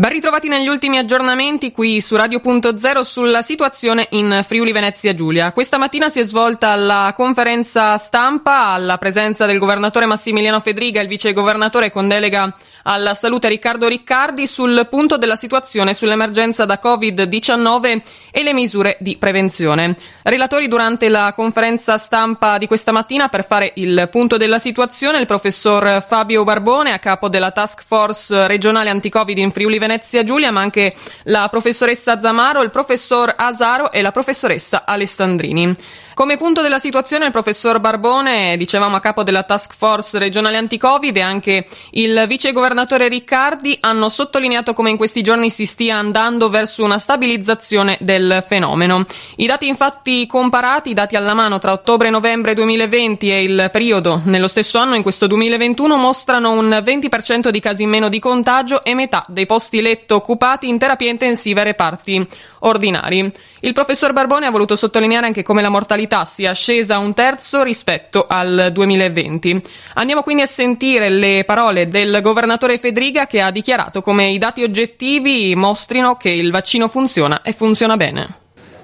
Ben ritrovati negli ultimi aggiornamenti qui su Radio.0 sulla situazione in Friuli Venezia Giulia. Questa mattina si è svolta la conferenza stampa alla presenza del governatore Massimiliano Fedriga il vice governatore con delega alla salute Riccardo Riccardi sul punto della situazione sull'emergenza da Covid-19 e le misure di prevenzione. Relatori durante la conferenza stampa di questa mattina per fare il punto della situazione il professor Fabio Barbone a capo della task force regionale anti-Covid in Friuli Venezia Giulia, ma anche la professoressa Zamaro, il professor Asaro e la professoressa Alessandrini. Come punto della situazione il professor Barbone, dicevamo a capo della task force regionale anti-Covid e anche il vice governatore Riccardi hanno sottolineato come in questi giorni si stia andando verso una stabilizzazione del fenomeno. I dati infatti comparati, dati alla mano tra ottobre e novembre 2020 e il periodo nello stesso anno in questo 2021 mostrano un 20% di casi in meno di contagio e metà dei posti letto occupati in terapia intensiva e reparti ordinari. Il professor Barbone ha voluto sottolineare anche come la mortalità sia scesa un terzo rispetto al 2020. Andiamo quindi a sentire le parole del governatore Fedriga che ha dichiarato come i dati oggettivi mostrino che il vaccino funziona e funziona bene.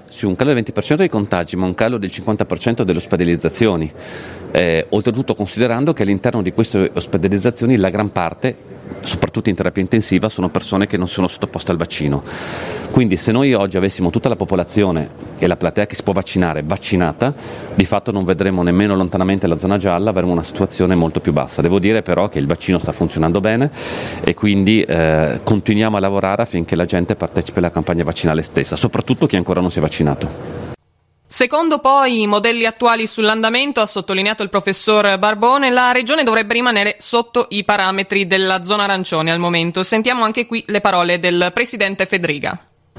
Su un calo del 20% dei contagi, ma un calo del 50% delle ospedalizzazioni. Eh, oltretutto considerando che all'interno di queste ospedalizzazioni la gran parte soprattutto in terapia intensiva, sono persone che non sono sottoposte al vaccino. Quindi se noi oggi avessimo tutta la popolazione e la platea che si può vaccinare vaccinata, di fatto non vedremo nemmeno lontanamente la zona gialla, avremo una situazione molto più bassa. Devo dire però che il vaccino sta funzionando bene e quindi eh, continuiamo a lavorare affinché la gente partecipi alla campagna vaccinale stessa, soprattutto chi ancora non si è vaccinato. Secondo poi i modelli attuali sull'andamento, ha sottolineato il professor Barbone, la regione dovrebbe rimanere sotto i parametri della zona arancione al momento. Sentiamo anche qui le parole del presidente Fedriga.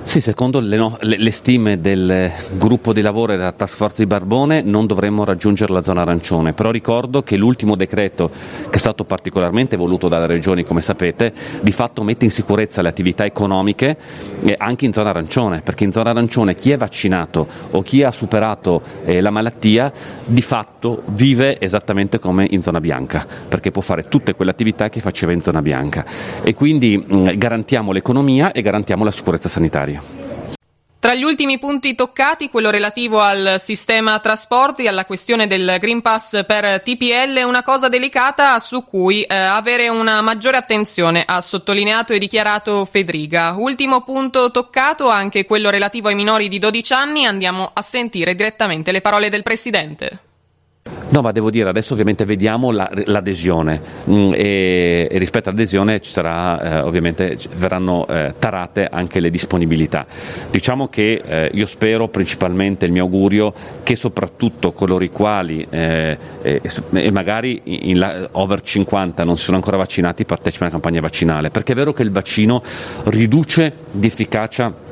Sì, secondo le, no, le, le, stime del gruppo di lavoro della Task Force di Barbone non dovremmo raggiungere la zona arancione, però ricordo che l'ultimo decreto che è stato particolarmente voluto dalle regioni, come sapete, di fatto mette in sicurezza le attività economiche eh, anche in zona arancione, perché in zona arancione chi è vaccinato o chi ha superato eh, la malattia di fatto vive esattamente come in zona bianca, perché può fare tutte quelle attività che faceva in zona bianca e quindi mh, garantiamo l'economia e garantiamo la sicurezza sanitaria. Tra gli ultimi punti toccati, quello relativo al sistema trasporti, alla questione del Green Pass per TPL, una cosa delicata su cui eh, avere una maggiore attenzione, ha sottolineato e dichiarato Fedriga. Ultimo punto toccato, anche quello relativo ai minori di 12 anni, andiamo a sentire direttamente le parole del Presidente. No, ma devo dire, adesso ovviamente vediamo la, l'adesione mm, e, e, rispetto all'adesione ci sarà, eh, ovviamente verranno eh, tarate anche le disponibilità. Diciamo che eh, io spero principalmente, il mio augurio, che soprattutto coloro i quali eh, e magari in la, over 50 non sono ancora vaccinati partecipino alla campagna vaccinale, perché è vero che il vaccino riduce di efficacia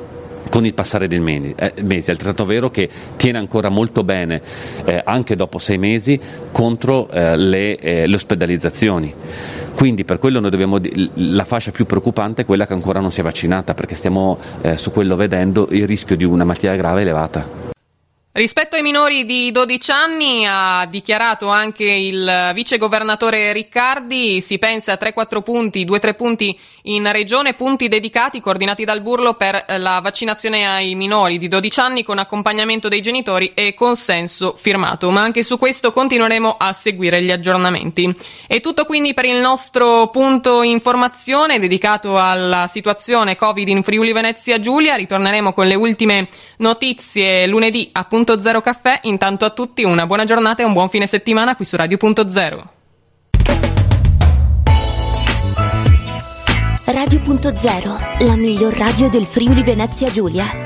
con il passare dei. Eh, mesi. È altrettanto vero che tiene ancora molto bene, eh, anche dopo sei mesi, contro eh, le, eh, le, ospedalizzazioni. Quindi per quello noi dobbiamo, la fascia più preoccupante è quella che ancora non si è vaccinata, perché stiamo eh, su quello vedendo il rischio di una malattia grave elevata. Rispetto ai minori di 12 anni, ha dichiarato anche il vice governatore Riccardi, si pensa a 3-4 punti, 2-3 punti in regione, punti dedicati, coordinati dal Burlo per la vaccinazione ai minori di 12 anni con accompagnamento dei genitori e consenso firmato. Ma anche su questo continueremo a seguire gli aggiornamenti. È tutto quindi per il nostro punto informazione dedicato alla situazione Covid in Friuli Venezia Giulia. Ritorneremo con le ultime notizie lunedì appunto Radio.0 Caffè. Intanto a tutti una buona giornata e un buon fine settimana qui su Radio.0. Radio.0, la miglior radio del Friuli Venezia Giulia.